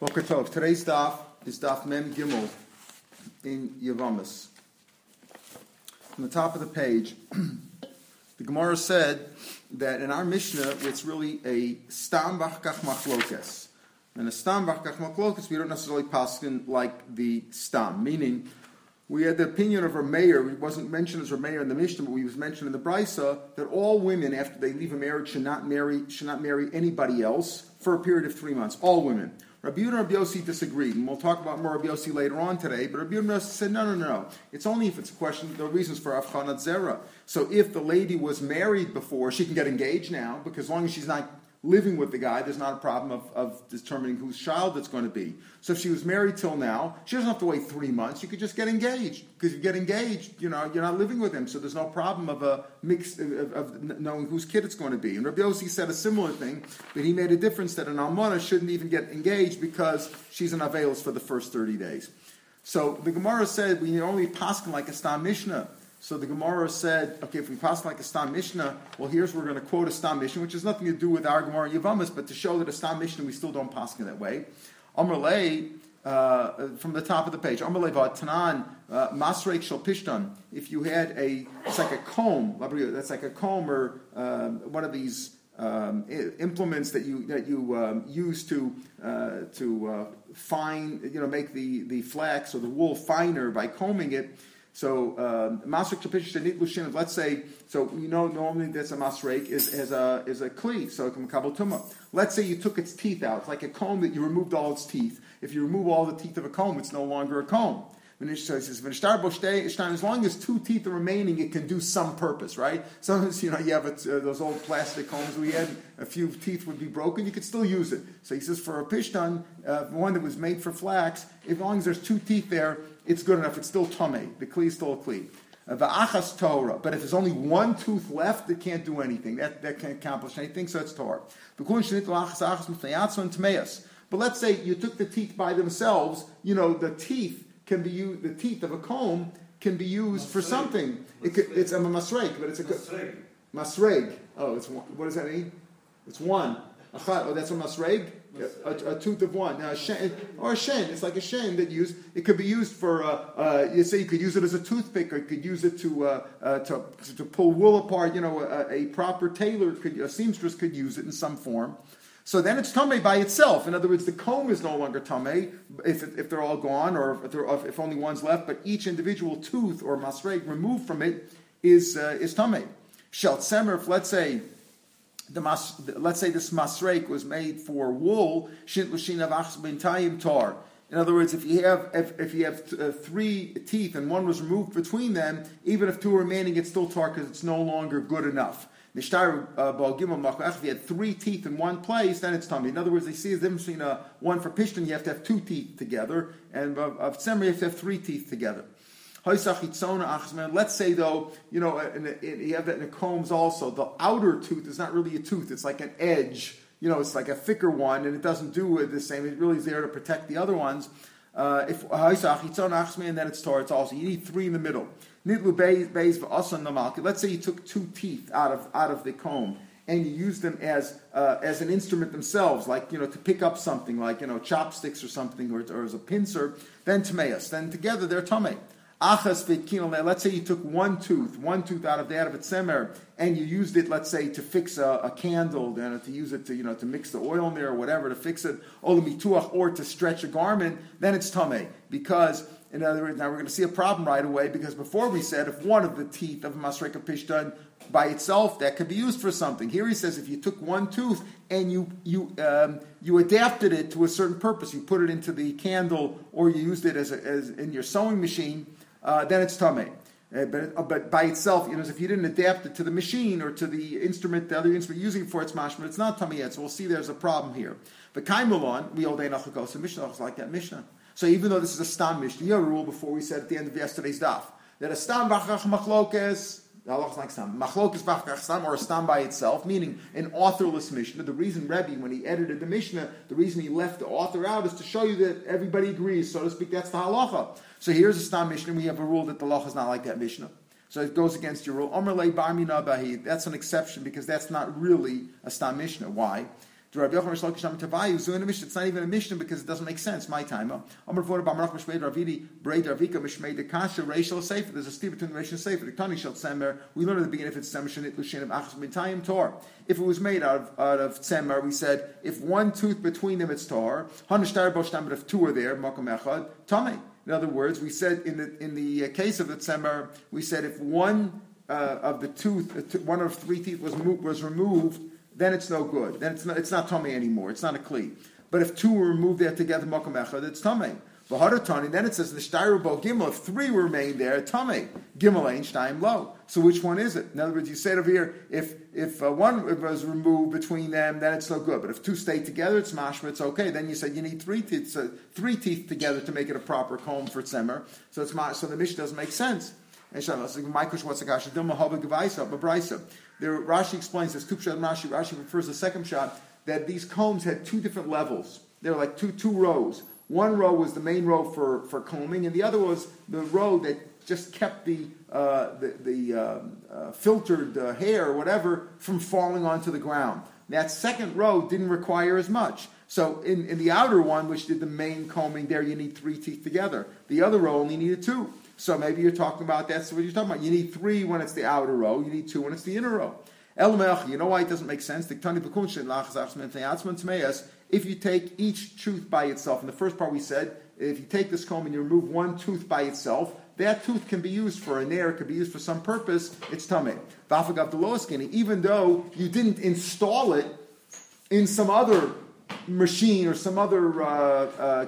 Boker Tov. Today's daf is daf Mem Gimel in Yavamas. On the top of the page, the Gemara said that in our Mishnah, it's really a stam bachkach machlokes. And a stam bachkach machlokes, we don't necessarily paskin like the stam, meaning we had the opinion of Rameir, it wasn't mentioned as Rameir in the Mishnah, but we was mentioned in the Brisa, that all women, after they leave a marriage, should not marry, should not marry anybody else for a period of three months. All women. Rabbi Yehuda and Rabbi Yossi disagreed, and we'll talk about more Rabbi Yossi later on today. But Rabbi Yehuda said, no, no, no, It's only if it's a question. Of the reasons for Afchanat Zera. So if the lady was married before, she can get engaged now because as long as she's not living with the guy, there's not a problem of, of determining whose child it's going to be. So if she was married till now, she doesn't have to wait three months. You could just get engaged because you get engaged, you know, you're not living with him, so there's no problem of a mix of, of knowing whose kid it's going to be. And Rabbi Yossi said a similar thing, but he made a difference that an almana shouldn't even get engaged because she's an avelos for the first 30 days. So the Gemara said we only paskin like a stam mishnah. So the Gemara said, okay, if we pass like a Stam Mishnah, well, here's we're going to quote a Stam Mishnah, which has nothing to do with our Gemara Yavamas, but to show that a Stam Mishnah we still don't pass in that way. Amrlay, uh, from the top of the page, Amrlay Tanan uh, Masreik Shal Pishtan. If you had a, it's like a comb, that's like a comb or um, one of these um, implements that you that you um, use to uh, to uh, fine, you know, make the the flax or the wool finer by combing it. So um, chapish shenit lushin. Let's say so. You know normally that's a masrek is, is a is a kli. So it can kabel tuma. Let's say you took its teeth out. It's like a comb that you removed all its teeth. If you remove all the teeth of a comb, it's no longer a comb. As long as two teeth are remaining, it can do some purpose, right? Sometimes, you know, you have a, uh, those old plastic combs we had, a few teeth would be broken, you could still use it. So he says, for a pishtan, uh, one that was made for flax, as long as there's two teeth there, it's good enough. It's still tummy. The kli is still a kli. Uh, Va'achas Torah. But if there's only one tooth left, it can't do anything. That, that can't accomplish anything, so it's Torah. But let's say you took the teeth by themselves, you know, the teeth can be used, the teeth of a comb can be used for something. It could, it's a masreg, but it's a masreg. Oh, it's one. what does that mean? It's one. Oh, that's a masreg. A, a, tooth of one. Now, a shen, or a shen. It's like a shen that used. It could be used for. Uh, uh, you say you could use it as a toothpick, or you could use it to uh, uh to, to pull wool apart. You know, a, a, proper tailor could, a seamstress could use it in some form. So then it's tame by itself. In other words, the comb is no longer tame if, if they're all gone, or if, if only one's left. But each individual tooth or masreg removed from it is uh, is tame. Sheltzemer, if let's say the mas, let's say this masrek was made for wool, shint bintayim tar. In other words, if you have if, if you have uh, three teeth and one was removed between them, even if two are remaining, it's still tar because it's no longer good enough. Nishtar uh, If you had three teeth in one place, then it's tummy. In other words, they see the difference between a, one for pishtan, you have to have two teeth together, and of, of tzemer, you have to have three teeth together. Let's say though, you know, you have that in the combs also. The outer tooth is not really a tooth; it's like an edge. You know, it's like a thicker one, and it doesn't do the same. It really is there to protect the other ones. Uh, if and then it's tor, it's also you need three in the middle. Let's say you took two teeth out of out of the comb and you use them as uh, as an instrument themselves, like you know to pick up something, like you know chopsticks or something, or, or as a pincer. Then tameas. Then together they're tame. Achas Let's say you took one tooth, one tooth out of the out of its semer, and you used it, let's say, to fix a, a candle, then to use it to you know to mix the oil in there or whatever to fix it, or to stretch a garment. Then it's tame because. In other words, now we're going to see a problem right away because before we said if one of the teeth of a masreka pishtan by itself that could be used for something. Here he says if you took one tooth and you you um, you adapted it to a certain purpose, you put it into the candle or you used it as, a, as in your sewing machine, uh, then it's tame. Uh, but, uh, but by itself, you know, if you didn't adapt it to the machine or to the instrument, the other instrument using it for its mashma, it's not tummy yet. So we'll see there's a problem here. But kaimulon, we all day nachakos, and Mishnah is like that Mishnah. So even though this is a stam Mishnah, you have a rule before we said at the end of yesterday's daf that a stam bachach machlokes the halach is like stam. Machlok is vachkach stam or stam by itself, meaning an authorless Mishnah. The reason Rebbe, when he edited the Mishnah, the reason he left the author out is to show you that everybody agrees, so to speak. That's the halacha. So here's a stam Mishnah. We have a rule that the halacha is not like that Mishnah. So it goes against your rule. Omer le bahi. That's an exception because that's not really a stam Mishnah. Why? It's not even a Mishnah because it doesn't make sense. My time. There's a steep between Rachel Sefer. The Tani Tzemer. We learned at the beginning if it's Tzemer Shenit of Achas Mitayim Tor. If it was made out of out of Tzemer, we said if one tooth between them it's Tor. Hanishtar Boshtam, but if two are there, Makam Echad Tame. In other words, we said in the in the uh, case of the Tzemer, we said if one uh, of the tooth, uh, one of three teeth was was removed then it's no good. Then it's not, it's not tummy anymore. It's not a kli. But if two were removed there together, makom echad, it's tummy. V'hadatani, then it says the shtarubo gimel. If three remain there, tummy. Gimel ain't shtaim low. So which one is it? In other words, you said over here, if if uh, one was removed between them, then it's no good. But if two stay together, it's mashma, it's okay. Then you said you need three teeth, so three teeth together to make it a proper comb for tzemer. So it's so the mish doesn't make sense. And question, what's the kasha? There, Rashi explains this. Kupshat Rashi. Rashi refers to the second shot that these combs had two different levels. They were like two two rows. One row was the main row for, for combing, and the other was the row that just kept the uh, the, the uh, uh, filtered uh, hair or whatever from falling onto the ground. That second row didn't require as much. So in, in the outer one, which did the main combing, there you need three teeth together. The other row only needed two. So maybe you're talking about that's what you're talking about. You need three when it's the outer row. You need two when it's the inner row. El you know why it doesn't make sense? If you take each tooth by itself, in the first part we said, if you take this comb and you remove one tooth by itself, that tooth can be used for a nair, it could be used for some purpose, it's tummy. Low skinny, even though you didn't install it in some other machine or some other uh, uh.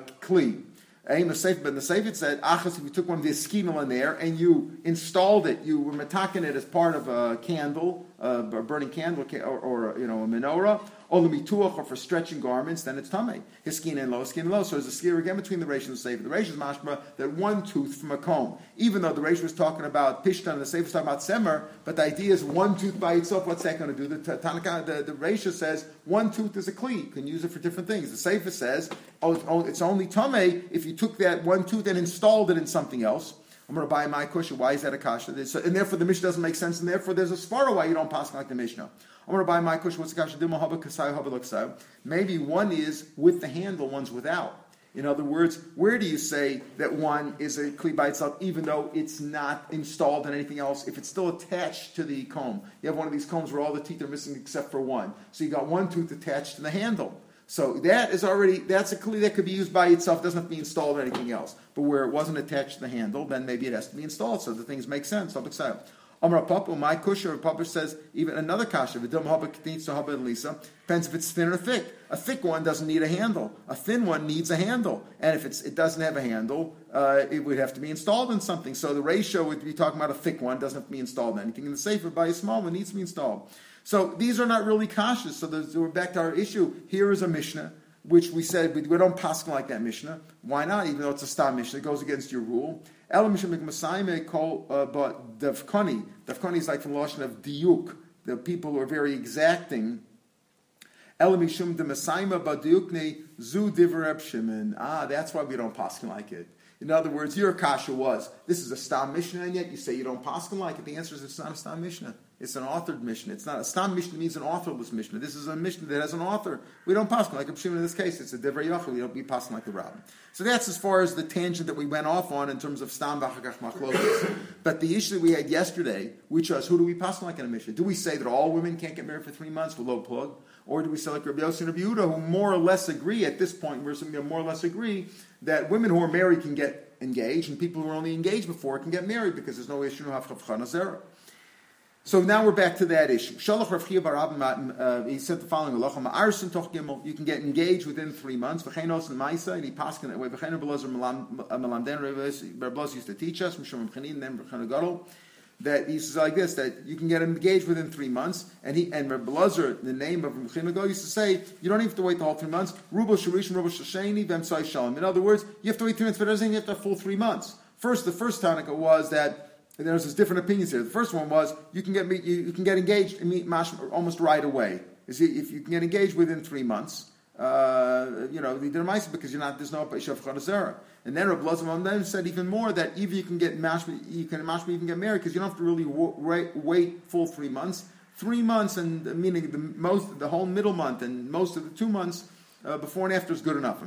But the safe it said, Achas, if you took one of the eskinal in there and you installed it, you were metaking it as part of a candle, uh, a burning candle, or, or you know, a menorah, Olamituach or for stretching garments, then it's tame. His skin and low, skin and low. So there's a skier again between the Reish and the Sefer. The Reish is mashma that one tooth from a comb. Even though the Reish was talking about Pishtan and the Sefer was talking about Semer, but the idea is one tooth by itself, what's that going to do? The Tanaka, uh, the, the Reish says one tooth is a kli. You can use it for different things. The Sefer says, oh, it's only tame if you took that one tooth and installed it in something else. I'm going to buy my cushion. Why is that a kasha? And therefore the Mishnah doesn't make sense, and therefore there's a svara why you don't pass like the Mishnah. I'm going to buy my kush. What's the kasha? Maybe one is with the handle, one's without. In other words, where do you say that one is a kli by itself, even though it's not installed in anything else? If it's still attached to the comb, you have one of these combs where all the teeth are missing except for one. So you got one tooth attached to the handle. So that is already that's a kli that could be used by itself. Doesn't have to be installed or anything else. But where it wasn't attached to the handle, then maybe it has to be installed. So the things make sense. Amar Papa, my kusher, Papa says even another kasha, Vidum Haba needs to Haba Lisa, depends if it's thin or thick. A thick one doesn't need a handle. A thin one needs a handle. And if it's, it doesn't have a handle, uh, it would have to be installed in something. So the ratio would be talking about a thick one, doesn't have to be installed in anything. In the safer by a small one needs to be installed. So these are not really kashas. So we're back to our issue. Here is a Mishnah which we said we, we don't pass like that Mishnah. Why not? Even though it's a star Mishnah, it goes against your rule. Elam Mishnah call uh, but Devkani. Devkani is like from the Lashon of Diuk, the people who are very exacting. Elam Mishum de Masayma Zu Divreb. Ah, that's why we don't pass like it. In other words, your kasha was this is a stam mishnah, and yet you say you don't paskin like it. The answer is it's not a stam mishnah. It's an authored mishnah. It's not a stam mishnah means an authorless mishnah. This is a mishnah that has an author. We don't paskin like a pshim in this case. It's a divrei yachal. We don't be paskin like the rabbin. So that's as far as the tangent that we went off on in terms of stam v'achakach machlokas. But the issue that we had yesterday, which was who do we paskin like in a mishnah? Do we say that all women can't get married for three months for low plug? Or do we say like Rabbi Yossi and Rabbi Yehuda, who more or less agree at this point, we're more or less agree that women who are married can get engaged, and people who are only engaged before can get married because there's no issue of chanazera. So now we're back to that issue. Shalach Rav Chia Bar uh, he said the following: Toch Gimel. You can get engaged within three months. V'chenos and Maisa, and he passed in that way. V'chenos Belazar Melamden. Rav Belaz used to teach us. Mishum Chanin, then V'chenos Gadol that he says like this that you can get engaged within three months, and he and Lazar, the name of Rabbi used to say you don't have to wait the whole three months. Rubel Sharish Rubel Shasheni Vemsai Shalom. In other words, you have to wait three months, but it doesn't you have to full three months. First, the first Tanaka was that there's this different opinions here. The first one was you can get you, you can get engaged and meet almost right away. Is if you can get engaged within three months, uh, you know, the mice because you're not there's no Shav Chanazera. And then Rabbi Lazar then said even more that even you can get mashma, you can mashma even get married because you don't have to really wait, wait full three months. three months, and meaning the most, the whole middle month, and most of the two months uh, before and after is good enough.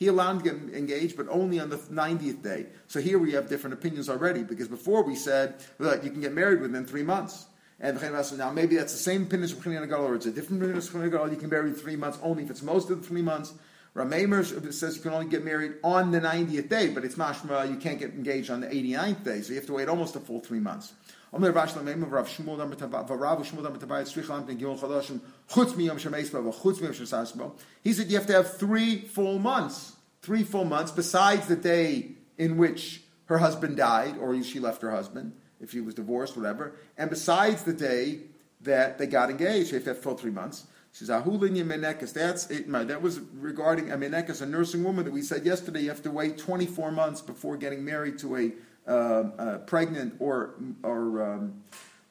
He allowed him to get engaged, but only on the 90th day. So here we have different opinions already, because before we said that you can get married within three months. And now maybe that's the same opinion as Gadol, or it's a different opinion as Gadol. You can marry three months only if it's most of the three months. Ramemer says you can only get married on the 90th day, but it's mashma, you can't get engaged on the 89th day, so you have to wait almost a full three months. Omer Rav Shmuel Shmuel Gilon Chadashim Chutz Miyom Chutz Miyom. He said you have to have three full months, three full months besides the day in which her husband died or she left her husband, if she was divorced, whatever, and besides the day that they got engaged, you have to have full three months. She says, Ahulinya Menekas. That's it. That was regarding a Menekas, a nursing woman that we said yesterday. You have to wait 24 months before getting married to a uh, uh, pregnant or or um,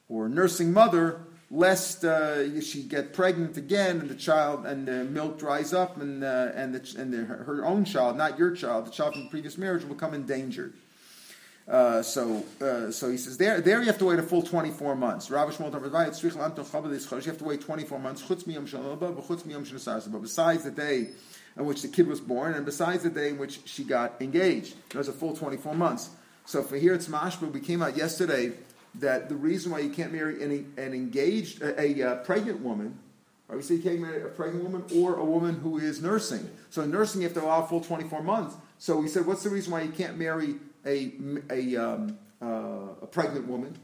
or nursing mother, lest uh, she get pregnant again and the child and the milk dries up and uh, and the, and the, her own child, not your child, the child from the previous marriage will become endangered. Uh, so, uh, so he says there, there you have to wait a full 24 months. You have to wait 24 months. Besides the day in which the kid was born, and besides the day in which she got engaged, there's a full 24 months. So for here it's mashma. We came out yesterday that the reason why you can't marry an, an engaged, a, a, uh, pregnant woman, or we say you can't marry a pregnant woman or a woman who is nursing. So nursing you have to allow full 24 months. So we said, what's the reason why you can't marry a a, um, uh, a pregnant woman?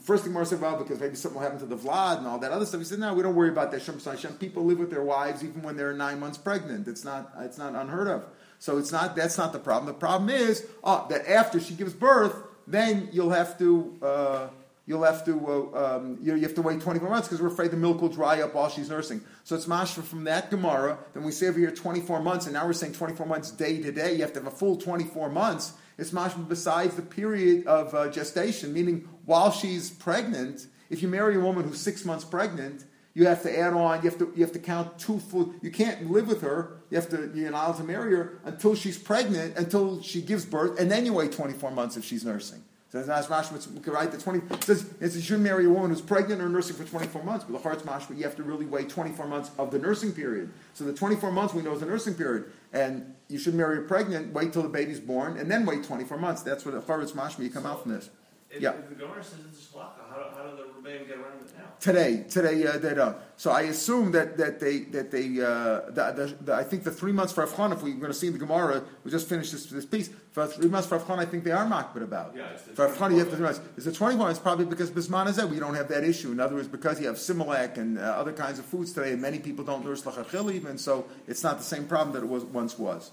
First thing Mar said, well, because maybe something will happen to the Vlad and all that other stuff. He said, no, we don't worry about that. Shem People live with their wives even when they're nine months pregnant. It's not, it's not unheard of. So it's not that's not the problem. The problem is uh, that after she gives birth, then you'll have to uh, you'll have to uh, um, you, you, have to wait 24 months because we're afraid the milk will dry up while she's nursing. So it's mashra from that Gemara. Then we say over here 24 months, and now we're saying 24 months day to day. You have to have a full 24 months. It's mashra besides the period of uh, gestation, meaning while she's pregnant. If you marry a woman who's six months pregnant, you have to add on. You have to you have to count two full. You can't live with her. You have to you're allowed to marry her until she's pregnant, until she gives birth, and then you wait 24 months if she's nursing. So that's mashma. Right, the 20 it says it you shouldn't marry a woman who's pregnant or nursing for 24 months. But the heart's mashma, you have to really wait 24 months of the nursing period. So the 24 months we know is the nursing period, and you should marry a pregnant. Wait till the baby's born, and then wait 24 months. That's what the heart's mashma. You come out from this. If, yeah. If the says it's a how, how do the Rebbeim get around it now? Today, today uh, they don't. So I assume that, that they that they uh, the, the, the, I think the three months for Afghan, if we're going to see in the Gemara, we just finished this, this piece. For three months for Afghan, I think they are makbid about. Yeah, for Afghan, you have the three months. Is it twenty one? It's probably because Bisman is that we don't have that issue. In other words, because you have Similac and uh, other kinds of foods today, and many people don't nurse lachachil even, so it's not the same problem that it was once was.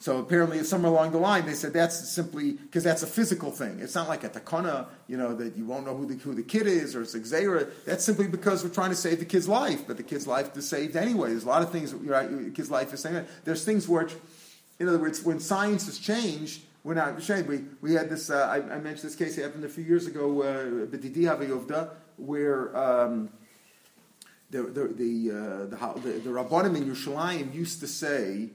So apparently, somewhere along the line, they said that's simply because that's a physical thing. It's not like a takana, you know, that you won't know who the, who the kid is or it's xera. That's simply because we're trying to save the kid's life, but the kid's life is saved anyway. There's a lot of things, right? The kid's life is saved. There's things which, in other words, when science has changed, we're not ashamed. We, we had this, uh, I, I, mentioned this case, it happened a few years ago, uh, where um, the, the, the, uh, the, the, the Rabbanim in Yerushalayim used to say,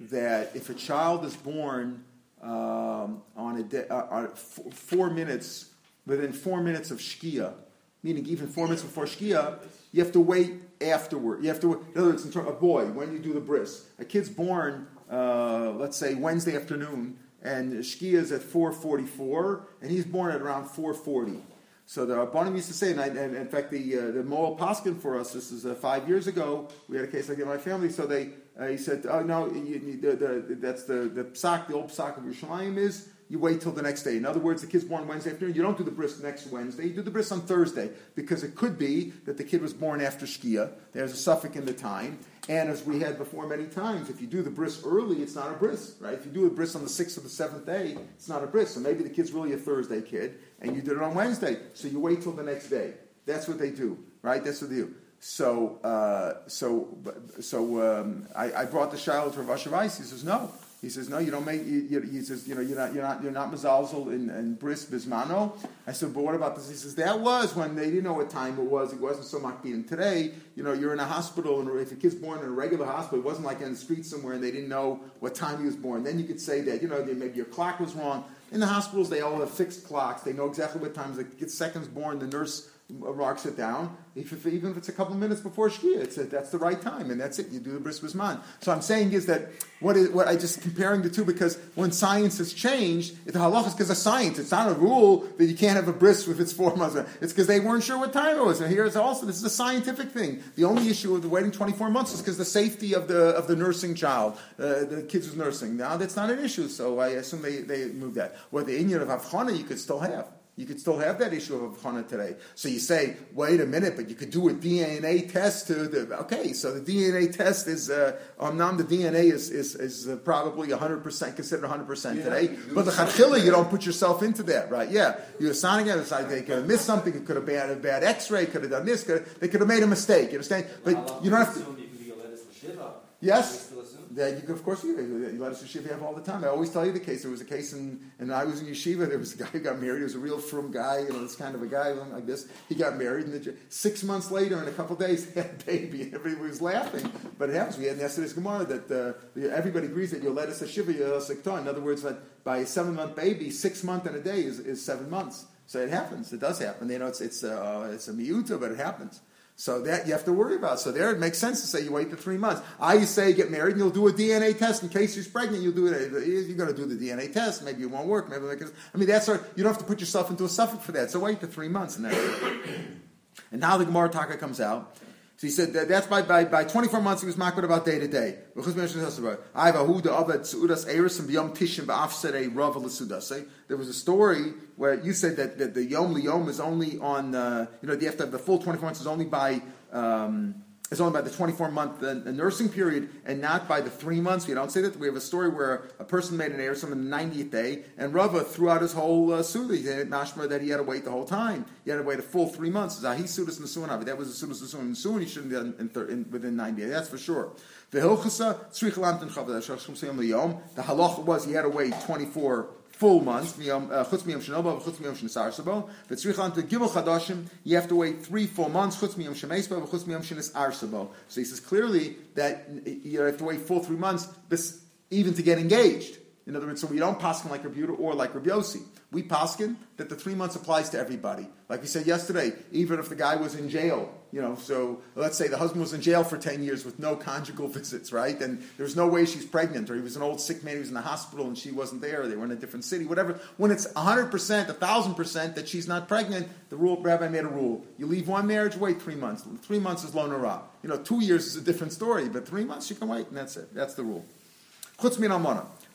that if a child is born um, on a de- uh, f- four minutes within four minutes of shkia, meaning even four minutes before shkia, you have to wait afterward. You have to, Wait. in other words, in terms, of a boy when you do the bris, a kid's born, uh, let's say Wednesday afternoon, and shkia is at 4:44, and he's born at around 4:40. So the Rabbanim used to say, and, I, and, in fact, the uh, the Mohel Paskin for us, this is uh, five years ago, we had a case like that in my family, so they uh, he said, oh, no, you, you, the, the, that's the, the psak, the old psak of Yerushalayim is, you wait till the next day. In other words, the kid's born Wednesday afternoon, you don't do the bris next Wednesday, you do the bris on Thursday, because it could be that the kid was born after Shkia, there's a suffix in the time, and as we had before many times, if you do the bris early, it's not a bris, right? If you do a bris on the sixth or the seventh day, it's not a bris. So maybe the kid's really a Thursday kid, and you did it on Wednesday, so you wait till the next day. That's what they do, right? That's what they do. So, uh, so, so um, I, I, brought the child to Rav Asher Weiss. He says, no. He says, no, you don't make. You, you, he says, you know, you're not, you're not, you're not mezalzel in, in bris bismano. I said, but what about this? He says, that was when they didn't know what time it was. It wasn't so And today, you know, you're in a hospital, and if a kid's born in a regular hospital, it wasn't like in the street somewhere, and they didn't know what time he was born. Then you could say that, you know, maybe your clock was wrong. In the hospitals, they all have fixed clocks. They know exactly what time the kid's seconds born. The nurse marks it down. If, if, even if it's a couple minutes before Shkia, it's a, that's the right time, and that's it. You do the bris bisman. So I'm saying is that what is what I just comparing the two because when science has changed, the halach is because of science. It's not a rule that you can't have a bris if it's four months. It's because they weren't sure what time it was. And here it's also this is a scientific thing. The only issue with waiting 24 months is because the safety of the of the nursing child, uh, the kids who's nursing. Now that's not an issue. So I assume they they moved that. What the Indian of Avchana you could still have. You could still have that issue of Chana today. So you say, wait a minute, but you could do a DNA test to the, okay, so the DNA test is, uh, um, the DNA is, is, is uh, probably 100%, considered 100% today. But the Chachila, you don't put yourself into that, right? Yeah. You're signing it, it's like they could have missed something, it could have been a bad x-ray, could have done this, could have, they could have made a mistake, you understand? But you don't have to. Yes. That you could, of course, you, you let us yeshiva have all the time. I always tell you the case. There was a case, in, and I was in yeshiva. There was a guy who got married. He was a real frum guy, you know, this kind of a guy like this. He got married, and the, six months later, in a couple days, had a baby, and everybody was laughing. But it happens. We had in yesterday's Gemara that uh, everybody agrees that you'll let us yeshiva, you'll In other words, that by a seven month baby, six months and a day is, is seven months. So it happens. It does happen. You know, it's it's uh, it's a miuta, but it happens. So that you have to worry about. So there, it makes sense to say you wait the three months. I say get married and you'll do a DNA test in case she's pregnant. You'll do it. You're going to do the DNA test. Maybe it won't work. Maybe I mean that's our, you don't have to put yourself into a suffix for that. So wait the three months and that's it. And now the Gemara Taka comes out. So he said that that's by, by, by 24 months he was makbid about day to day. There was a story where you said that, that the Yom Liyom is only on, uh, you know, you have to have the full 24 months is only by um, is only by the 24 month uh, nursing period and not by the three months. We don't say that. We have a story where a person made an error on the 90th day, and Rava threw out his whole uh, suda. He said mashma that he had to wait the whole time. He had to wait a full three months. That was a sudas nasuan. He shouldn't have done in, in, within 90 days. That's for sure. The hilchasa. The halacha was he had to wait 24 full months, uh, you have to wait three full months. So he says clearly that you have to wait full three months, even to get engaged. In other words, so we don't paskin like Rabbi or like Rabbi Yossi. We paskin that the three months applies to everybody. Like we said yesterday, even if the guy was in jail, you know, so let's say the husband was in jail for 10 years with no conjugal visits, right? And there's no way she's pregnant, or he was an old sick man, who was in the hospital and she wasn't there, or they were in a different city, whatever. When it's 100%, 1,000% that she's not pregnant, the rule, rabbi made a rule. You leave one marriage, wait three months. Three months is lo nara. You know, two years is a different story, but three months you can wait, and that's it. That's the rule. Chutz min.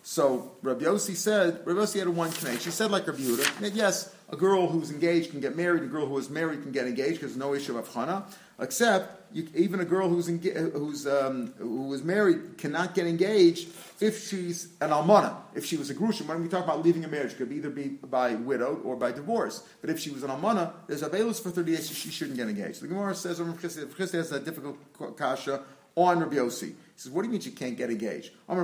So Rabbi Yossi said, Rabbi Yossi had a one connect. She said like Rabbi Yehuda, yes, a girl who's engaged can get married, a girl who is married can get engaged because there's no issue of chana. Except you, even a girl who's enga- who's um, who is married cannot get engaged if she's an almana. If she was a grushim, when we talk about leaving a marriage, it could either be by widowed or by divorce. But if she was an almana, there's a velus for 30 days, she shouldn't get engaged. The Gemara says, Chesed has a difficult kasha on Rabbi Yossi. Says, what do you mean you can't get engaged? When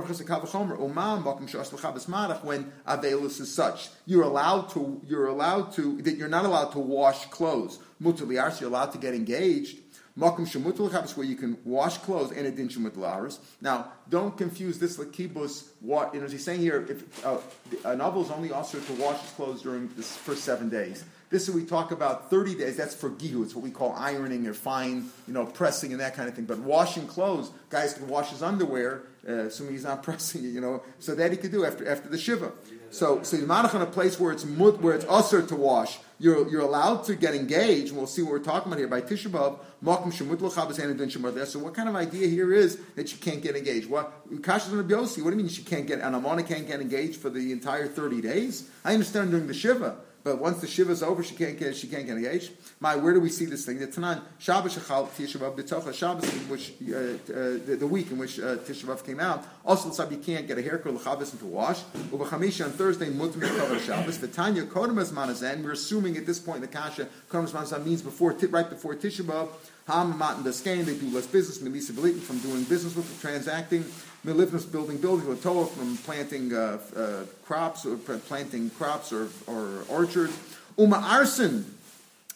Avelus is such, you're allowed to, you're allowed to, that you're not allowed to wash clothes. Mutaliars, you're allowed to get engaged. Makum shemutul where you can wash clothes and adin shemutul Now, don't confuse this kibbutz. What you know? He's saying here, if uh, a novel is only also to wash his clothes during this first seven days. This is we talk about 30 days. That's for gihu. It's what we call ironing or fine, you know, pressing and that kind of thing. But washing clothes, guys can wash his underwear, uh, assuming he's not pressing it, you know. So that he could do after after the shiva. So so you're not in a place where it's mut, where it's usher to wash. You're, you're allowed to get engaged, and we'll see what we're talking about here by Tisha B'Av. So what kind of idea here is that you can't get engaged? What Kasha's on What do you mean she can't get? An Amana can't get engaged for the entire thirty days? I understand during the Shiva. But once the shiva is over, she can't get she can't get engaged. My, where do we see this thing? The Tanan Shabbos Shachal Tisha B'Tocha Shabbos, which uh, uh, the, week in which uh, Tisha came out. Also, you can't get a haircut l'chavos and to wash. Ubachamisha on Thursday mutim cover Shabbos. The Tanya Kodemas Manazen. We're assuming at this point in the kasha Kodemas Manazen means before right before Tisha B'av. Ham Matan Daskain. They do less business. Melisa Belitin from doing business with transacting. Milivnus building building with Torah from planting uh, uh, crops or planting crops or, or orchards. Uma arson,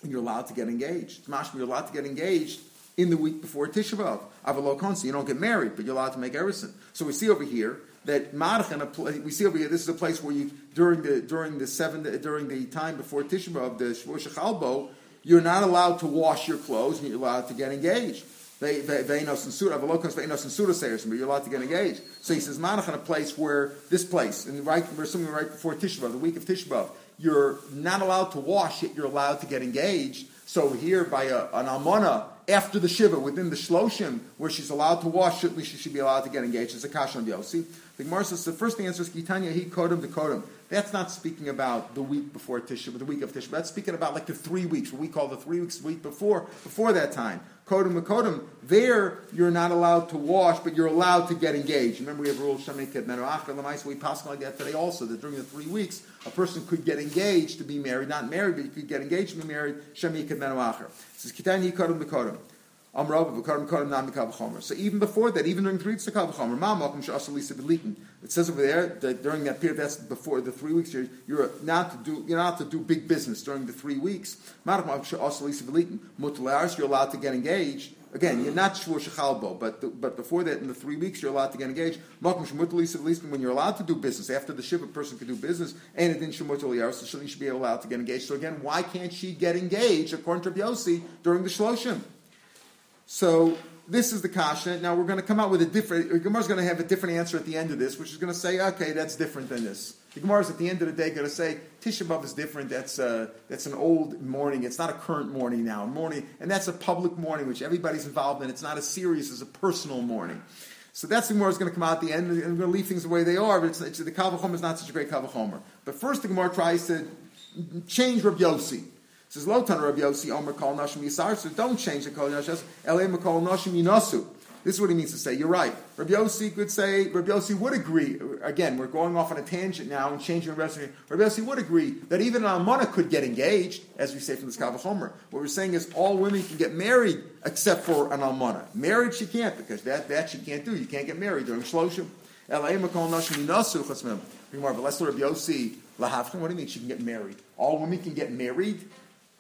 you're allowed to get engaged. Mashma, you're allowed to get engaged in the week before Tisha B'av. Avalokonsi, you don't get married, but you're allowed to make erison. So we see over here that Marachan, we see over here, this is a place where you during the during the seven during the time before Tisha the Shavuot Shechalbo, you're not allowed to wash your clothes and you're allowed to get engaged. Veinos and Suda, Avalokos Veinos and Suda sayers, but you're allowed to get engaged. So he says, Manach in a place where this place, and right, we're assuming right before Tisha B'av, the week of Tisha B'av, you're not allowed to wash it, you're allowed to get engaged. So here, by a, an almana, after the shiva, within the shloshim, where she's allowed to wash, at least she should be allowed to get engaged. It's a kasha on Yossi. The Gemara says the first answer is Kitanya he kodem the kodem. That's not speaking about the week before Tisha, but the week of Tisha. That's speaking about like the three weeks, what we call the three weeks, week before, before that time. Kodem Kodem, there you're not allowed to wash, but you're allowed to get engaged. Remember, we have rule Shemek Menuacha Lemais. We pass like that today also. That during the three weeks, a person could get engaged to be married, not married, but you could get engaged to be married. Shemek Menuacha. This is Kitani Kodem Kodem. So even before that, even during three weeks of Kavachomer, it says over there that during that period, that's before the three weeks, you're, you're not to do you're not to do big business during the three weeks. You're allowed to get engaged. Again, you're not shvur shechalbo, but the, but before that, in the three weeks, you're allowed to get engaged. At least when you're allowed to do business after the ship, a person can do business, and it didn't shemut so she should be allowed to get engaged. So again, why can't she get engaged according to Yossi during the shloshim? So this is the kasha. Now we're going to come out with a different. Gemara is going to have a different answer at the end of this, which is going to say, okay, that's different than this. The is at the end of the day going to say Tisha B'av is different. That's uh, that's an old morning. It's not a current morning now. Morning, and that's a public morning which everybody's involved in. It's not as serious as a personal morning. So that's the Gemara is going to come out at the end, and we're going to leave things the way they are. But it's, it's, the Kavachomer is not such a great Kavachomer. But first, the Gemara tries to change Rabbi Yossi says Lotan Rabbi Yossi Omer Kol Nashim Yisar. So don't change the Kol Nashim. Kol Nashim Yinasu. This is what he means to say. You're right. Rabbi Yossi could say, Rabbi Yossi would agree. Again, we're going off on a tangent now and changing the recipe. Rabbi Yossi would agree that even an Almana could get engaged, as we say from the Skav Homer. What we're saying is all women can get married except for an Almana. Married she can't because that, that she can't do. You can't get married during Shloshim. But let's Rabbi Yossi, what do you mean she can get married? All women can get married?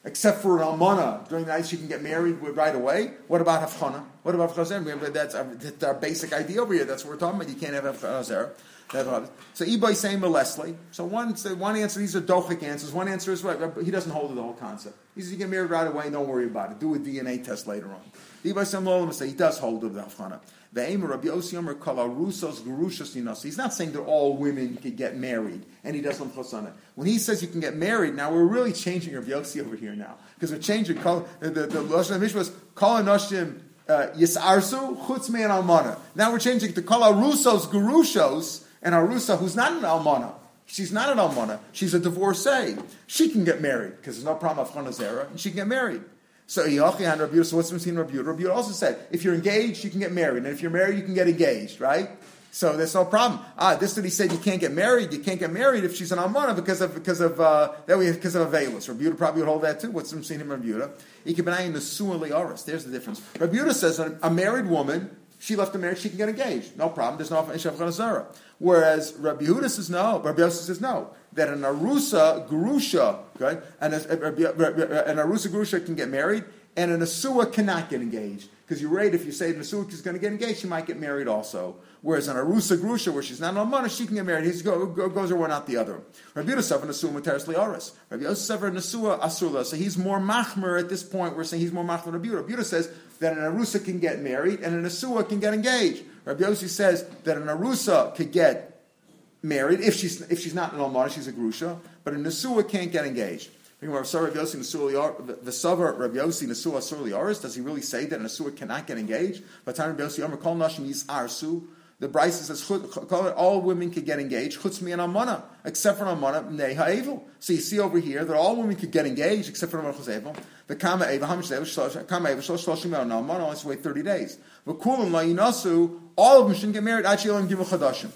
Except for an almana during the night she can get married right away. What about hafchana? What about hafchana? That's that's our basic idea over here. That's what we're talking about. You can't have hafchana uh, So Ibai saying Leslie. So one, so one answer. These are dochik answers. One answer is right. He doesn't hold to the whole concept. He says you get married right away. Don't worry about it. Do a DNA test later on. He does hold of the hafchana. He's not saying that all women can get married, and he doesn't chasana. When he says you can get married, now we're really changing Rabbi Yossi over here now because we're changing the the lashon mishpah was kol uh, yisarsu chutz me almana. Now we're changing to kol arusos gurushos and arusa who's not an almana. She's not an almana. She's a divorcee. She can get married because there's no problem of chanazera, and she can get married. So Yochanan Rabbi so what's the between Rabbi Rabbi also said, if you're engaged, you can get married, and if you're married, you can get engaged, right? So there's no problem. Ah, this that he said you can't get married. You can't get married if she's an almana because of because of uh, that way because of a veilus. Rabbi probably would hold that too. What's the him Rabbi Yehuda? Ikebenayim nesuah le'aris. There's the difference. Rabbi Yehuda says a married woman, she left a marriage, she can get engaged. No problem. There's no shevchan Whereas Rabbi Yehuda says no. Rabbi Yosef says no. That an arusa grusha, okay, and a, an arusa grusha can get married, and an Asua cannot get engaged. Because you're right, if you say an Asua is going to get engaged, she might get married also. Whereas an Arusa Grusha, where she's not an Almana, she can get married. He go, go, goes or one, not the other. Rabbi Yosef an Asua Materis Leoris. Rabbi Yosef an Asua Asula. So he's more Machmer at this point. We're saying he's more Machmer than Rabbi Rabbi says that an Arusa can get married and an Asua can get engaged. Rabbi Yosef says that an Arusa could get married if she's, if she's not an Almana, she's a Grusha, but an Asua can't get engaged. Does he really say that an asur cannot get engaged? The Brisa says all women can get engaged, chutzmi and amana, except for amana nei ha'evil. So you see over here that all women could get engaged except for amana chazevil. The kama eva hamish kama eva shlosh shloshim and amana only wait thirty days. But kulam la yinasu, all of them shouldn't get married. Actually, only give a chadashim.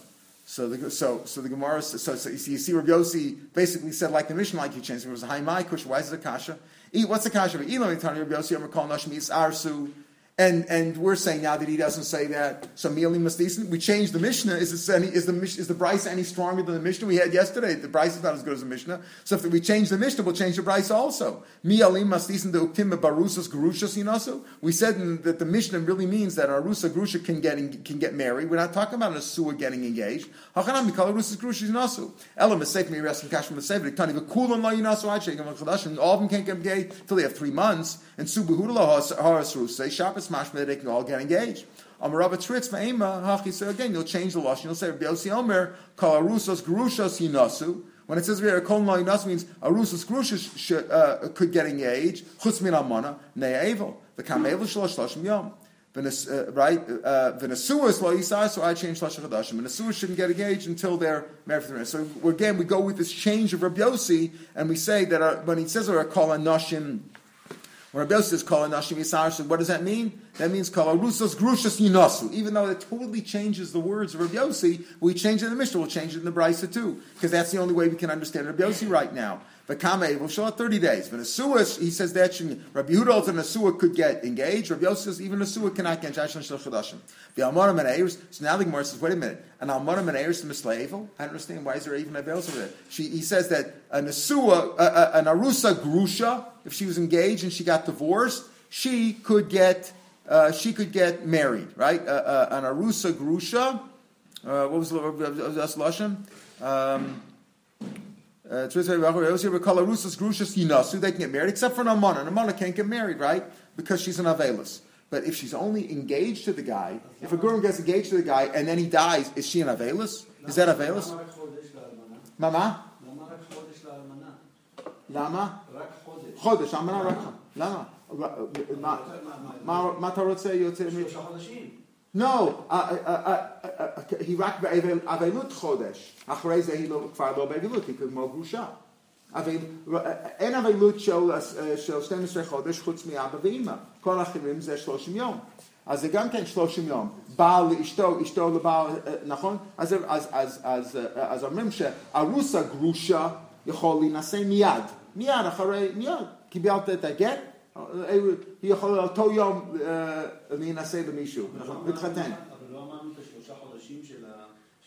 So the so so the Gemara so, so you see, Rabbi Yossi basically said like the mission like he changed it was a high my kush why is it a kasha? Eat what's the kasha? Eat Rabbi Yossi Amar Kol Nashim Is Arsu And and we're saying now that he doesn't say that. So mi'ali maslisin. We changed the Mishnah. Is it any, is the is the Brisa any stronger than the Mishnah we had yesterday? The Brisa is not as good as the Mishnah. So if we change the Mishnah, we'll change the Brisa also. Mi'ali maslisin the uktim barusas gerushas yinasu. We said that the Mishnah really means that arusa grusha can get can get married. We're not talking about a sewer getting engaged. Hachanam mikal arusas grushas yinasu. Elam mistake me rest kash from the seven. Tani v'kulam la yinasu All of them can't get engaged until they have three months. And subuhudala haras rusa. Shabbos mashma they can all get engaged. Amarava Tritz Ma'ema Hachi. So again, you'll change the lashon. You'll say Rabbi Omer Kal Arusas Grushas Yinasu. When it says here Kol Yinasu means Arusas Grushas uh, could get engaged. Chutz Min Amana Ne'evel. The Kamevel Shalosh Lashim Yom. Uh, right? Uh, Venasuas lo yisai, so I change shlosh chadashim. Venasuas shouldn't get engaged until they're married for the So again, we go with this change of Rabbi Yossi, and we say that our, when he says our kol anoshim when Rabbi says kol nashim yisar, so what does that mean? That means kol grushas yinasu. Even though it totally changes the words of Rabbi Yossi, we change it in the Mishnah, we'll change it in the Brisa too, because that's the only way we can understand Rabbi Yossi right now. But Kame will show it 30 days. But he says that Rabbi Yehuda and Asua could get engaged. Rabbi Yossi says even Asua cannot get engaged. So now the Gemara says, wait a minute. An Almarim and Eiris Mislevel? I don't understand. Why is there even a veil over there? She, he says that an Asua, an Arusa Grusha, if she was engaged and she got divorced, she could get uh, she could get married, right? Uh, uh, an arusa grusha. Uh, what was the lashon? Um, uh, they can get married, except for an amana. An amana can't get married, right? Because she's an avelis. But if she's only engaged to the guy, if a girl gets engaged to the guy and then he dies, is she an avelis? Is that avelis? Mama? Lama? חודש, אמנה רק, למה? מה אתה רוצה יוצא? לא, היא רק באבלות חודש, אחרי זה היא כבר לא באבלות, היא כמו גרושה. אין אבלות של 12 חודש חוץ מאבא ואימא, כל האחרים זה 30 יום. אז זה גם כן 30 יום. בעל לאשתו, אשתו לבעל, נכון? אז, אז, אז, אז, אז אומרים שארוסה גרושה יכול להינשא מיד, מיד אחרי, מיד, קיבלת את הגט, יכול אותו יום להינשא למישהו, להתחתן. אבל לא אמרנו את השלושה חודשים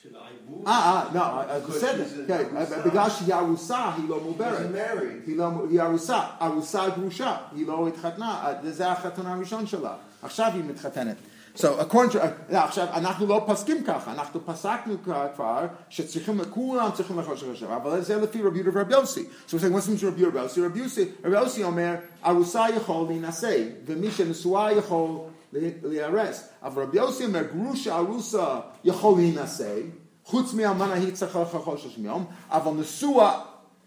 של העיבוד? אה, אה, לא, בסדר, כן, בגלל שהיא ארוסה, היא לא מעוברת. היא ארוסה, ארוסה גרושה, היא לא התחתנה, זה החתונה הראשון שלה. עכשיו היא מתחתנת. So according to, uh, עכשיו, אנחנו לא פסקים ככה, אנחנו פסקנו כבר שצריכים, כולם צריכים לחוש עכשיו, אבל זה לפי רבי יהודה ורבי יוסי. So we're saying, what's the meaning of רבי יוסי? רבי יוסי, רבי יוסי אומר, ארוסה יכול להינשא, ומי שנשואה יכול להיהרס. אבל רבי יוסי אומר, גרושה ארוסה יכול להינשא, חוץ מהמנה היא צריכה לחוש יום, אבל נשואה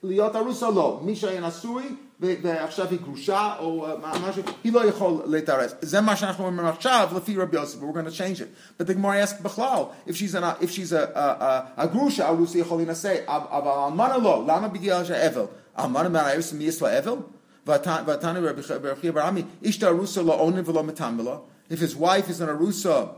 להיות ארוסה לא. מי שהיה נשוי ועכשיו היא גרושה או משהו, היא לא יכול להתארס. זה מה שאנחנו אומרים עכשיו לפי רבי יוסף, we're going to change it. But the Gemara asks בכלל, if she's, an, if she's a, a, a, a גרושה, ארוסה יכול להינשא, אבל אלמנה לא, למה בגלל שהאבל? אלמנה מהארס מי יש לה אבל? ועתנו רבי חייא ברמי, איש ארוסה לא עונן ולא מתמלה. If his wife is an arusa,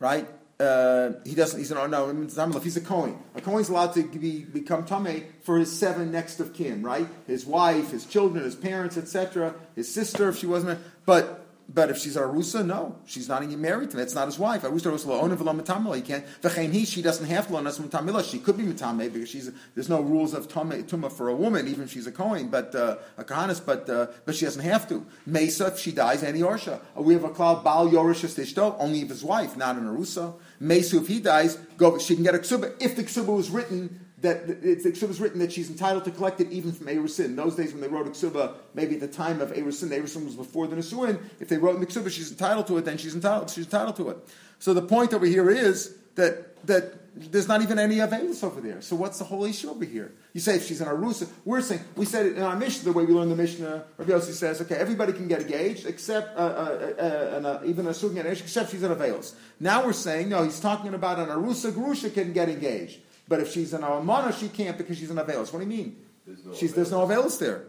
right, Uh, he doesn't. He's an no. He's a Kohen, a Kohen's allowed to be, become tame for his seven next of kin, right? His wife, his children, his parents, etc. His sister, if she wasn't. But but if she's arusa, no, she's not even married to him. It's not his wife. Arusa arusa lo v'lo mitamila. He can't. He, she doesn't have to learn as mitamila. She could be mitame because she's. There's no rules of tuma for a woman, even if she's a kohen, but uh, a kahanis, but uh, but she doesn't have to. Mesa, if she dies, any orsha. Uh, we have a cloud bal yorishas tishto, only if his wife, not an arusa. Mesu, if he dies, go. She can get a ksuba if the ksuba was written that it's, the ksuba is written that she's entitled to collect it even from Erusin. In those days when they wrote a ksuba, maybe at the time of Erusin, Erusin was before the Nisuin. If they wrote in the ksuba, she's entitled to it, then she's entitled, she's entitled to it. So the point over here is that, that there's not even any Avelis over there. So what's the whole issue over here? You say if she's an Arusa, we're saying, we said it in our Mishnah, the way we learn the Mishnah, Rabbi Yossi says, okay, everybody can get engaged, except, uh, uh, uh, uh even a Sugan except she's an Avelis. Now we're saying, no, he's talking about an Arusa Grusha can get engaged. But if she's an Almana, she can't because she's an Avelis. What do you mean? There's no she's, there's no Avelis there.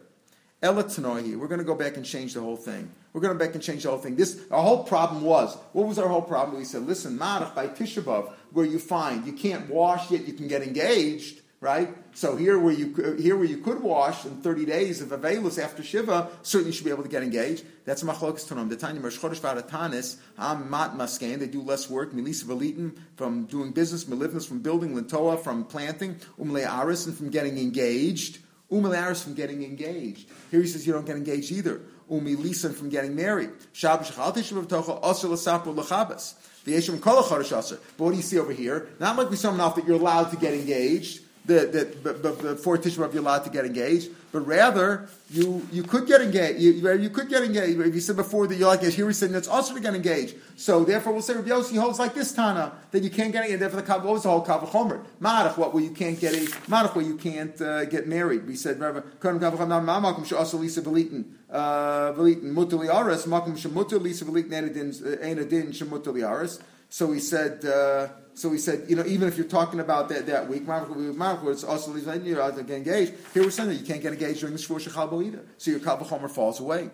Ella Tanohi. We're going to go back and change the whole thing. We're going to go back and change the whole thing. This our whole problem was what was our whole problem? We said, listen, Marach by Tishabov, where you find you can't wash yet you can get engaged right? So here where you here where you could wash in 30 days of Avelus after Shiva, certainly you should be able to get engaged. That's Machlokas Tanam. The Tanya Mersh Chodesh Varatanis, Am Mat Maskein, they do less work, Milisa Velitin, from doing business, Melivnus, from building, Lintoa, from planting, Umle Aris, and from getting engaged. Umle Aris from getting engaged. Here he says you don't get engaged either. umilisa from getting married. Shabbos L'Sapo L'Chabas. The Yeshim Kol But what do you see over here? Not like we saw enough that you're allowed to get engaged the, the, before Tisha B'av you're allowed to get engaged, but rather you you could get engaged. You, you could get engaged. If you said before that you're like here, we said it's also to get engaged. So therefore, we'll say Rabbi Yossi holds like this Tana that you can't get engaged. Therefore, the what was the whole Kav Chomer? Marach, what where you can't get a Marach where you can't uh, get married. We said Rabbi Kav Chomer Mamakum Shasal Lisa Velitin uh, Velitin Mutali Aris Makum Shemutal Lisa Velitin Enadin Shemutali Aris. So he said. Uh, so he said, you know, even if you're talking about that, that week, it's also you're out to get engaged. Here we're saying that you can't get engaged during the Shvuah Shechal either. So your Kal Chomer falls away.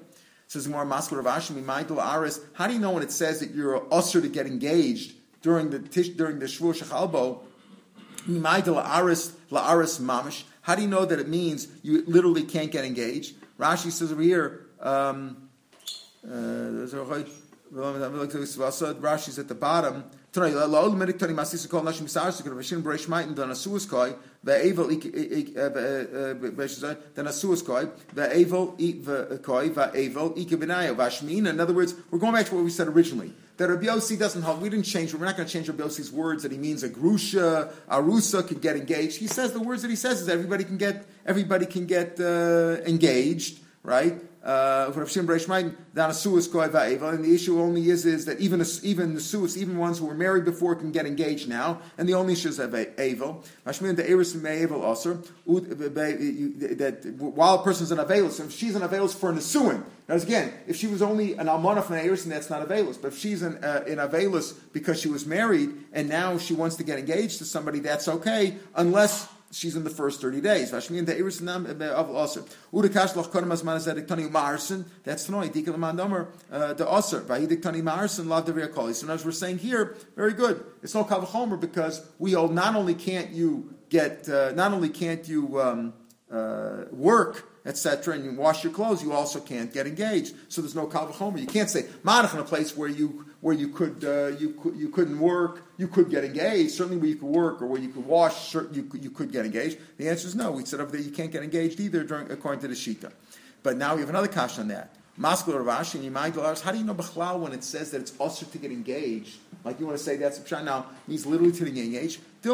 Says more Maskul Rav Ashimi, Michael. How do you know when it says that you're usher to get engaged during the during the Shvuah Shechalbo? La Mamish. How do you know that it means you literally can't get engaged? Rashi says over here. Um, uh, Rashi's at the bottom. Uh, kol nashim koi vashmin in other words we're going back to what we said originally that Rabbi Yossi doesn't help. We didn't change. We're not going to change Rabbi Yossi's words that he means a grusha, arusa can get engaged. He says the words that he says is everybody can get everybody can get uh, engaged, right? Uh, and the issue only is is that even even the suas, even ones who were married before, can get engaged now, and the only issue is avel. That while a person's an avelus, if she's an avelus for an asuin. Now again, if she was only an almana from an eris, that's not avelus. But if she's an uh, an avelus because she was married and now she wants to get engaged to somebody, that's okay, unless she's in the first 30 days. That's Tanoi. Uh, the. Vahidik Tani. So as we're saying here, very good. It's no Kavachomer because we all not only can't you get, uh, not only can't you um, uh, work etc., and you wash your clothes, you also can't get engaged. So there's no kavachomer. You can't say manach in a place where you where you could uh, you could you couldn't work, you could get engaged. Certainly, where you could work or where you could wash, you could, you could get engaged. The answer is no. We said over there you can't get engaged either, during, according to the shita. But now we have another question on that. Maskul Ravashi and Yimai How do you know Bechlal when it says that it's usher to get engaged? Like you want to say that's a now means literally to the engaged. In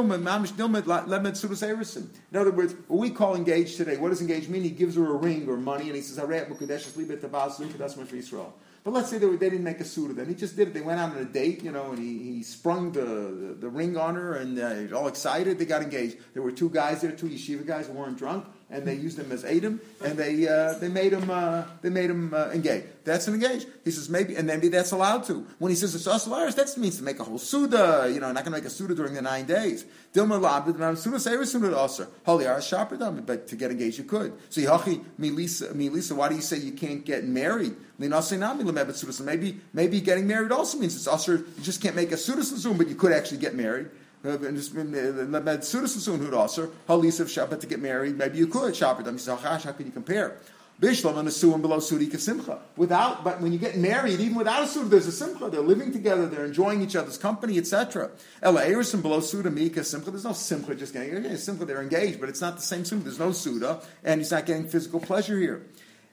other words, what we call engaged today, what does engaged mean? He gives her a ring or money and he says, "I read Mukadesh libet tabas lukadas for Israel. But let's say they, were, they didn't make a suit of them. He just did it. They went out on a date, you know, and he, he sprung the, the, the ring on her and uh, all excited. They got engaged. There were two guys there, two yeshiva guys who weren't drunk and they used him as Adam, and they uh, they made him uh, they made him uh, engage. That's an engage. He says maybe, and maybe that's allowed to. When he says it's osalaris, that means to make a whole suda. You know, not going to make a suda during the nine days. Dilma labd, suda say also. Holy but to get engaged you could. So yachi milisa milisa. Why do you say you can't get married? Maybe maybe getting married also means it's also you just can't make a suda zoom, but you could actually get married. Uh, Halis of to get married. Maybe you could Shabbat. I mean, how can you compare? Bishlam and a suim below sudi simcha. Without, but when you get married, even without a suda, there's a simcha. They're living together. They're enjoying each other's company, etc. And below suda mika simcha. There's no simcha just getting. Simcha. They're engaged, but it's not the same simcha. There's no suda, and he's not getting physical pleasure here.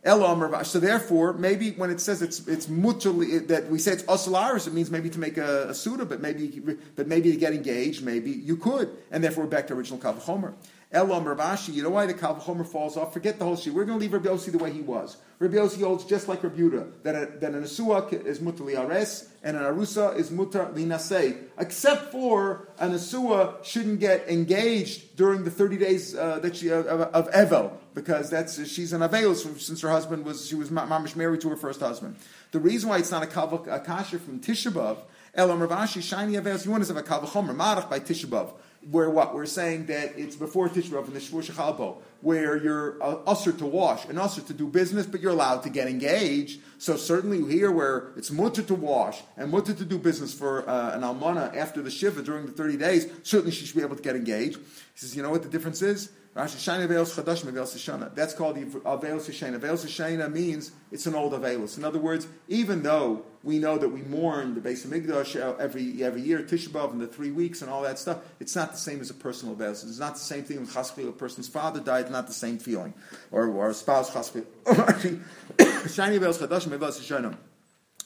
So therefore, maybe when it says it's it's mutually that we say it's osalaris, it means maybe to make a, a suda, but maybe but maybe to get engaged, maybe you could, and therefore back to original kavachomer. Elam Ravashi, you know why the Kalvachomer falls off? Forget the whole sheet. We're going to leave Rabbi Yossi the way he was. Rabbi Yossi holds just like Rabbi Yudah, that, a, that an Asua is mutar ares and an Arusa is mutar linasei. Except for an Asua shouldn't get engaged during the 30 days uh, that she, of, of Evel, because that's, she's an Avel since her husband was, she was mamish married to her first husband. The reason why it's not a, kasha from Tisha B'Av, Elam Ravashi, shiny Avels, you want to have a Kalvachomer, Marach by Tisha B'Av where what we're saying that it's before Tisha B'av in the Shvur Shechalbo, where you're uh, usher to wash and usher to do business, but you're allowed to get engaged. So certainly here, where it's mutter to wash and mutter to do business for uh, an almana after the shiva during the thirty days, certainly she should be able to get engaged. He says, you know what the difference is? That's called the Avelos Shana. Avelos Shana means it's an old Avelos. In other words, even though we know that we mourn the Beis HaMikdash every, every year, Tisha B'Av, and the three weeks and all that stuff, it's not the same as a personal Avelos. It's not the same thing when Chaspil, a person's father died, not the same feeling. Or, or a spouse Chaspil. Shiny Avelos Chadashim, Avelos Shana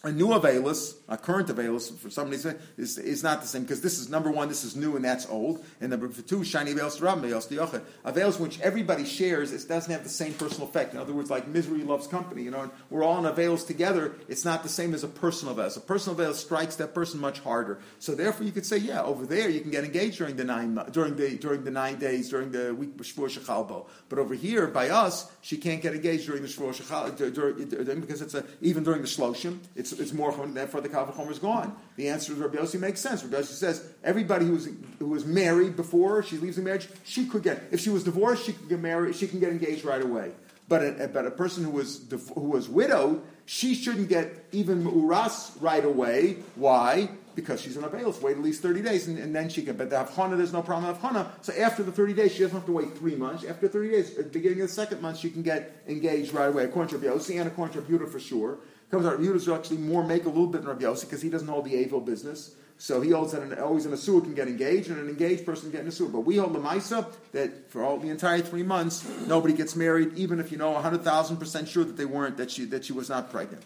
a new Avelus, a current Avelus, for some reason, is, is not the same, because this is, number one, this is new and that's old, and number two, shiny Ram, Avelus Diochet. Avelus which everybody shares, it doesn't have the same personal effect. In other words, like misery loves company, you know, we're all in Avelus together, it's not the same as a personal Avelus. A personal Avelus strikes that person much harder. So therefore you could say, yeah, over there you can get engaged during the nine, during the, during the nine days, during the week Shvur Shechalbo. But over here, by us, she can't get engaged during the Shvur Shechalbo, because it's a, even during the Shloshim, it's it's, it's more therefore the Kavachomer is gone. The answer is Rabbi Yossi makes sense. Rabbi Yossi says everybody who was who was married before she leaves the marriage, she could get if she was divorced, she could get married, she can get engaged right away. But a, but a person who was who was widowed, she shouldn't get even uras right away. Why? Because she's an abelos. Wait at least thirty days, and, and, then she can. But the havchana, there's no problem with havchana. So after the thirty days, she doesn't have to wait three months. After thirty days, at the beginning of the second month, she can get engaged right away. According to Yossi and according to Rabbi for sure comes out, Yehuda's actually more make a little bit in Rabbi Yossi because he doesn't hold the Avil business. So he holds that an, always in a sewer can get engaged, and an engaged person can get in a sewer. But we hold the Maisa that for all the entire three months, nobody gets married, even if you know 100,000% sure that they weren't, that she, that she was not pregnant.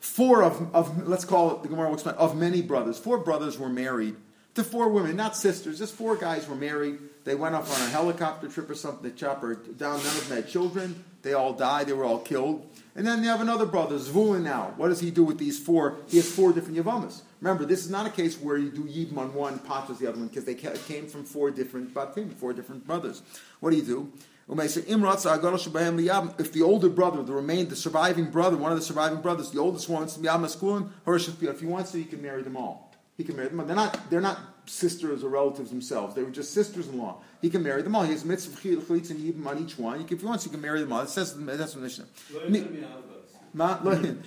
Four of, of, let's call it, the Gemara will explain, of many brothers. Four brothers were married to four women, not sisters, just four guys were married. They went off on a helicopter trip or something, the chopper down, none of them had children. They all died, they were all killed. And then they have another brother, Zvulun now. What does he do with these four? He has four different Yavamas. Remember, this is not a case where you do Yibam on one, Pachas the other one, because they came from four different Batim, four different brothers. What do you do? If the older brother, the remain, the surviving brother, one of the surviving brothers, the oldest one, if he wants to, he can marry them all. He can marry them all. They're not, they're not sisters or relatives themselves. They were just sisters-in-law. He can marry them all. He has mitzvah chalitz and yibam on each one. If he wants, he can marry them all. It says that's what Mishnah.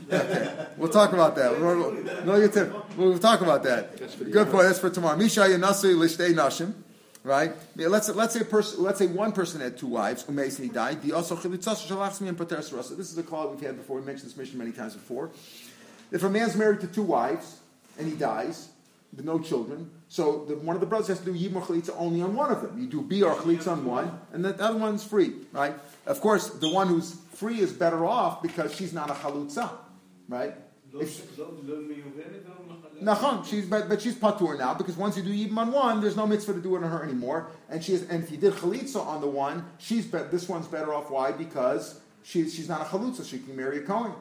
we'll talk about that. No, We'll, we'll talk about that. Good point. That's for tomorrow. Misha yanasui lishtei nashim. Right? Let's let's say person, let's say one person had two wives. Umeis he died. The also and This is a call we've had before. We mentioned this mission many times before. If a man's married to two wives and he dies, with no children. So the, one of the brothers has to do yibum chalitza only on one of them. You do b or chalitza on one, and the other one's free, right? Of course, the one who's free is better off because she's not a chalutza, right? Nachon, she's but, but she's patur now because once you do yibum on one, there's no mitzvah to do it on her anymore. And she is, and if you did chalitza on the one, she's be, this one's better off. Why? Because she's she's not a chalutza. She can marry a kohen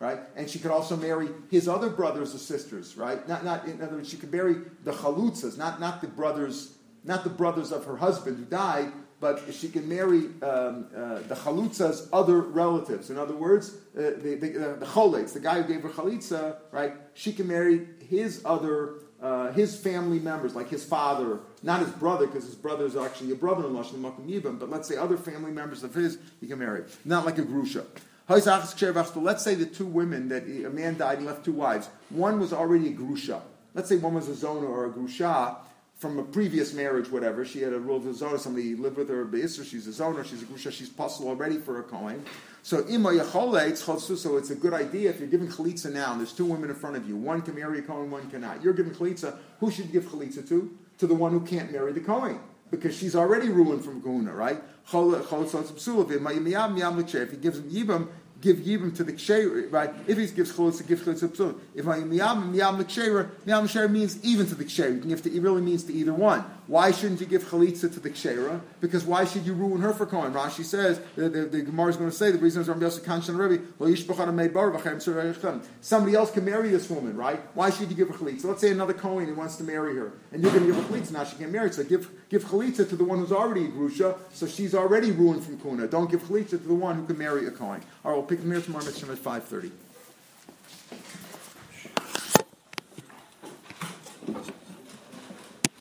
right? And she could also marry his other brothers or sisters, right? Not, not in other words, she could marry the chalutzas, not, not the brothers, not the brothers of her husband who died, but she can marry um, uh, the chalutza's other relatives. In other words, uh, the, the, uh, the the guy who gave her chalitza, right? She can marry his other, uh, his family members, like his father, not his brother, because his brother is actually a brother-in-law, but let's say other family members of his, he can marry. Not like a grusha. Let's say the two women that a man died and left two wives. One was already a grusha. Let's say one was a zona or a grusha from a previous marriage, whatever. She had a rule of a zona. Somebody lived with her, so she's a zona. She's a grusha. She's puzzled already for a coin. So ima So it's a good idea if you're giving chalitza now. And there's two women in front of you. One can marry a coin, one cannot. You're giving chalitza. Who should you give chalitza to? To the one who can't marry the coin because she's already ruined from Guna, right? If he gives him Yibam, give Yibam to the Ksher, right? If he gives Cholitza, give Cholitza Psul. If Miyam, Miyam L'Ksher, Miyam L'Ksher means even to the Ksher. You can give to, it really means to either one. Why shouldn't you give chalitza to the kshera? Because why should you ruin her for Kohen? Rashi says the, the, the Gemara is going to say the reason is Rabbi Yosef Kanshan Rebbe. Somebody else can marry this woman, right? Why should you give her chalitza? Let's say another Kohen who wants to marry her, and you're going to give her chalitza. Now she can't marry. So give give chalitza to the one who's already a grusha, so she's already ruined from kuna. Don't give chalitza to the one who can marry a Kohen. All right, we'll pick them here tomorrow at five thirty.